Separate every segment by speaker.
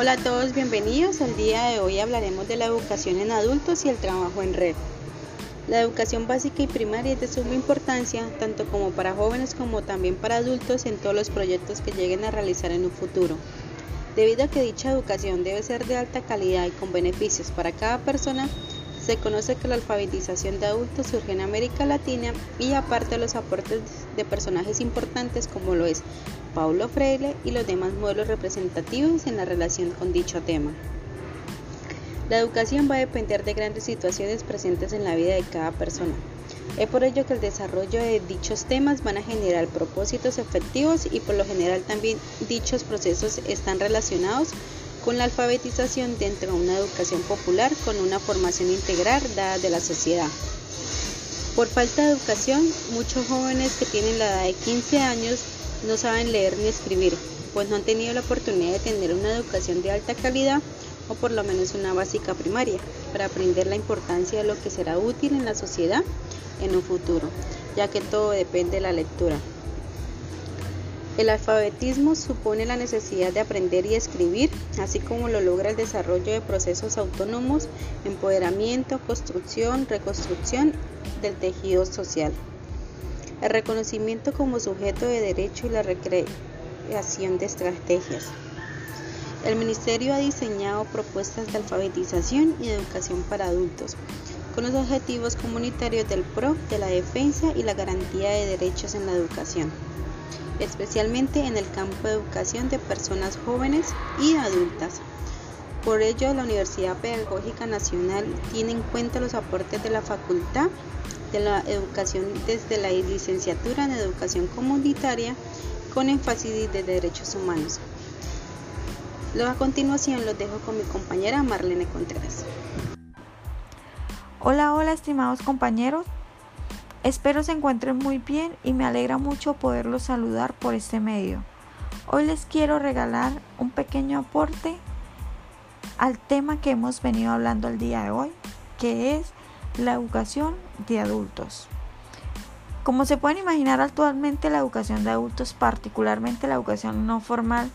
Speaker 1: Hola a todos, bienvenidos. El día de hoy hablaremos de la educación en adultos y el trabajo en red. La educación básica y primaria es de suma importancia, tanto como para jóvenes como también para adultos en todos los proyectos que lleguen a realizar en un futuro. Debido a que dicha educación debe ser de alta calidad y con beneficios para cada persona, se conoce que la alfabetización de adultos surge en América Latina y aparte de los aportes de personajes importantes como lo es Paulo Freire y los demás modelos representativos en la relación con dicho tema. La educación va a depender de grandes situaciones presentes en la vida de cada persona. Es por ello que el desarrollo de dichos temas van a generar propósitos efectivos y por lo general también dichos procesos están relacionados con la alfabetización dentro de una educación popular con una formación integral dada de la sociedad. Por falta de educación, muchos jóvenes que tienen la edad de 15 años no saben leer ni escribir, pues no han tenido la oportunidad de tener una educación de alta calidad o por lo menos una básica primaria, para aprender la importancia de lo que será útil en la sociedad en un futuro, ya que todo depende de la lectura. El alfabetismo supone la necesidad de aprender y escribir, así como lo logra el desarrollo de procesos autónomos, empoderamiento, construcción, reconstrucción del tejido social. El reconocimiento como sujeto de derecho y la recreación de estrategias. El Ministerio ha diseñado propuestas de alfabetización y educación para adultos, con los objetivos comunitarios del PRO, de la defensa y la garantía de derechos en la educación especialmente en el campo de educación de personas jóvenes y adultas. Por ello, la Universidad Pedagógica Nacional tiene en cuenta los aportes de la Facultad de la Educación desde la licenciatura en Educación Comunitaria con énfasis de Derechos Humanos. A continuación los dejo con mi compañera Marlene Contreras.
Speaker 2: Hola, hola estimados compañeros. Espero se encuentren muy bien y me alegra mucho poderlos saludar por este medio. Hoy les quiero regalar un pequeño aporte al tema que hemos venido hablando el día de hoy, que es la educación de adultos. Como se pueden imaginar actualmente la educación de adultos, particularmente la educación no formal,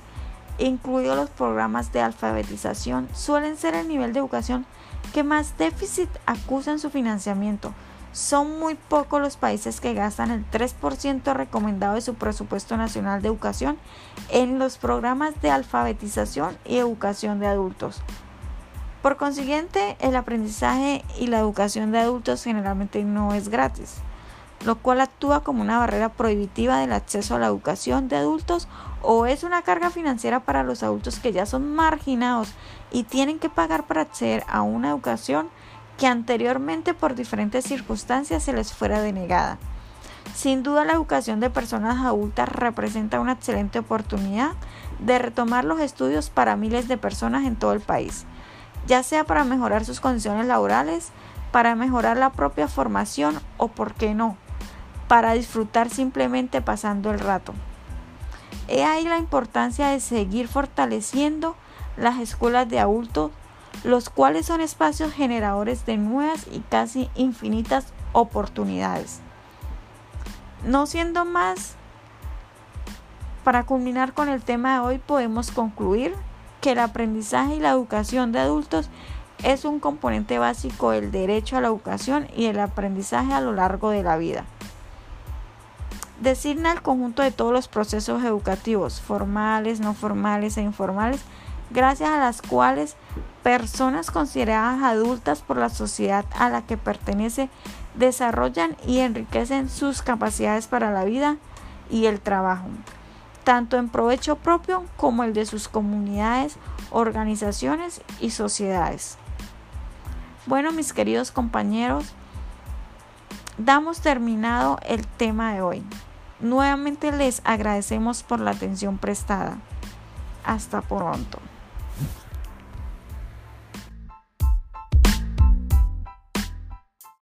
Speaker 2: incluidos los programas de alfabetización, suelen ser el nivel de educación que más déficit acusa en su financiamiento son muy pocos los países que gastan el 3% recomendado de su presupuesto nacional de educación en los programas de alfabetización y educación de adultos. Por consiguiente, el aprendizaje y la educación de adultos generalmente no es gratis, lo cual actúa como una barrera prohibitiva del acceso a la educación de adultos o es una carga financiera para los adultos que ya son marginados y tienen que pagar para acceder a una educación que anteriormente por diferentes circunstancias se les fuera denegada. Sin duda la educación de personas adultas representa una excelente oportunidad de retomar los estudios para miles de personas en todo el país, ya sea para mejorar sus condiciones laborales, para mejorar la propia formación o, por qué no, para disfrutar simplemente pasando el rato. He ahí la importancia de seguir fortaleciendo las escuelas de adultos los cuales son espacios generadores de nuevas y casi infinitas oportunidades. No siendo más, para culminar con el tema de hoy podemos concluir que el aprendizaje y la educación de adultos es un componente básico del derecho a la educación y el aprendizaje a lo largo de la vida. Designa el conjunto de todos los procesos educativos, formales, no formales e informales, gracias a las cuales personas consideradas adultas por la sociedad a la que pertenece desarrollan y enriquecen sus capacidades para la vida y el trabajo, tanto en provecho propio como el de sus comunidades, organizaciones y sociedades. Bueno, mis queridos compañeros, damos terminado el tema de hoy. Nuevamente les agradecemos por la atención prestada. Hasta pronto.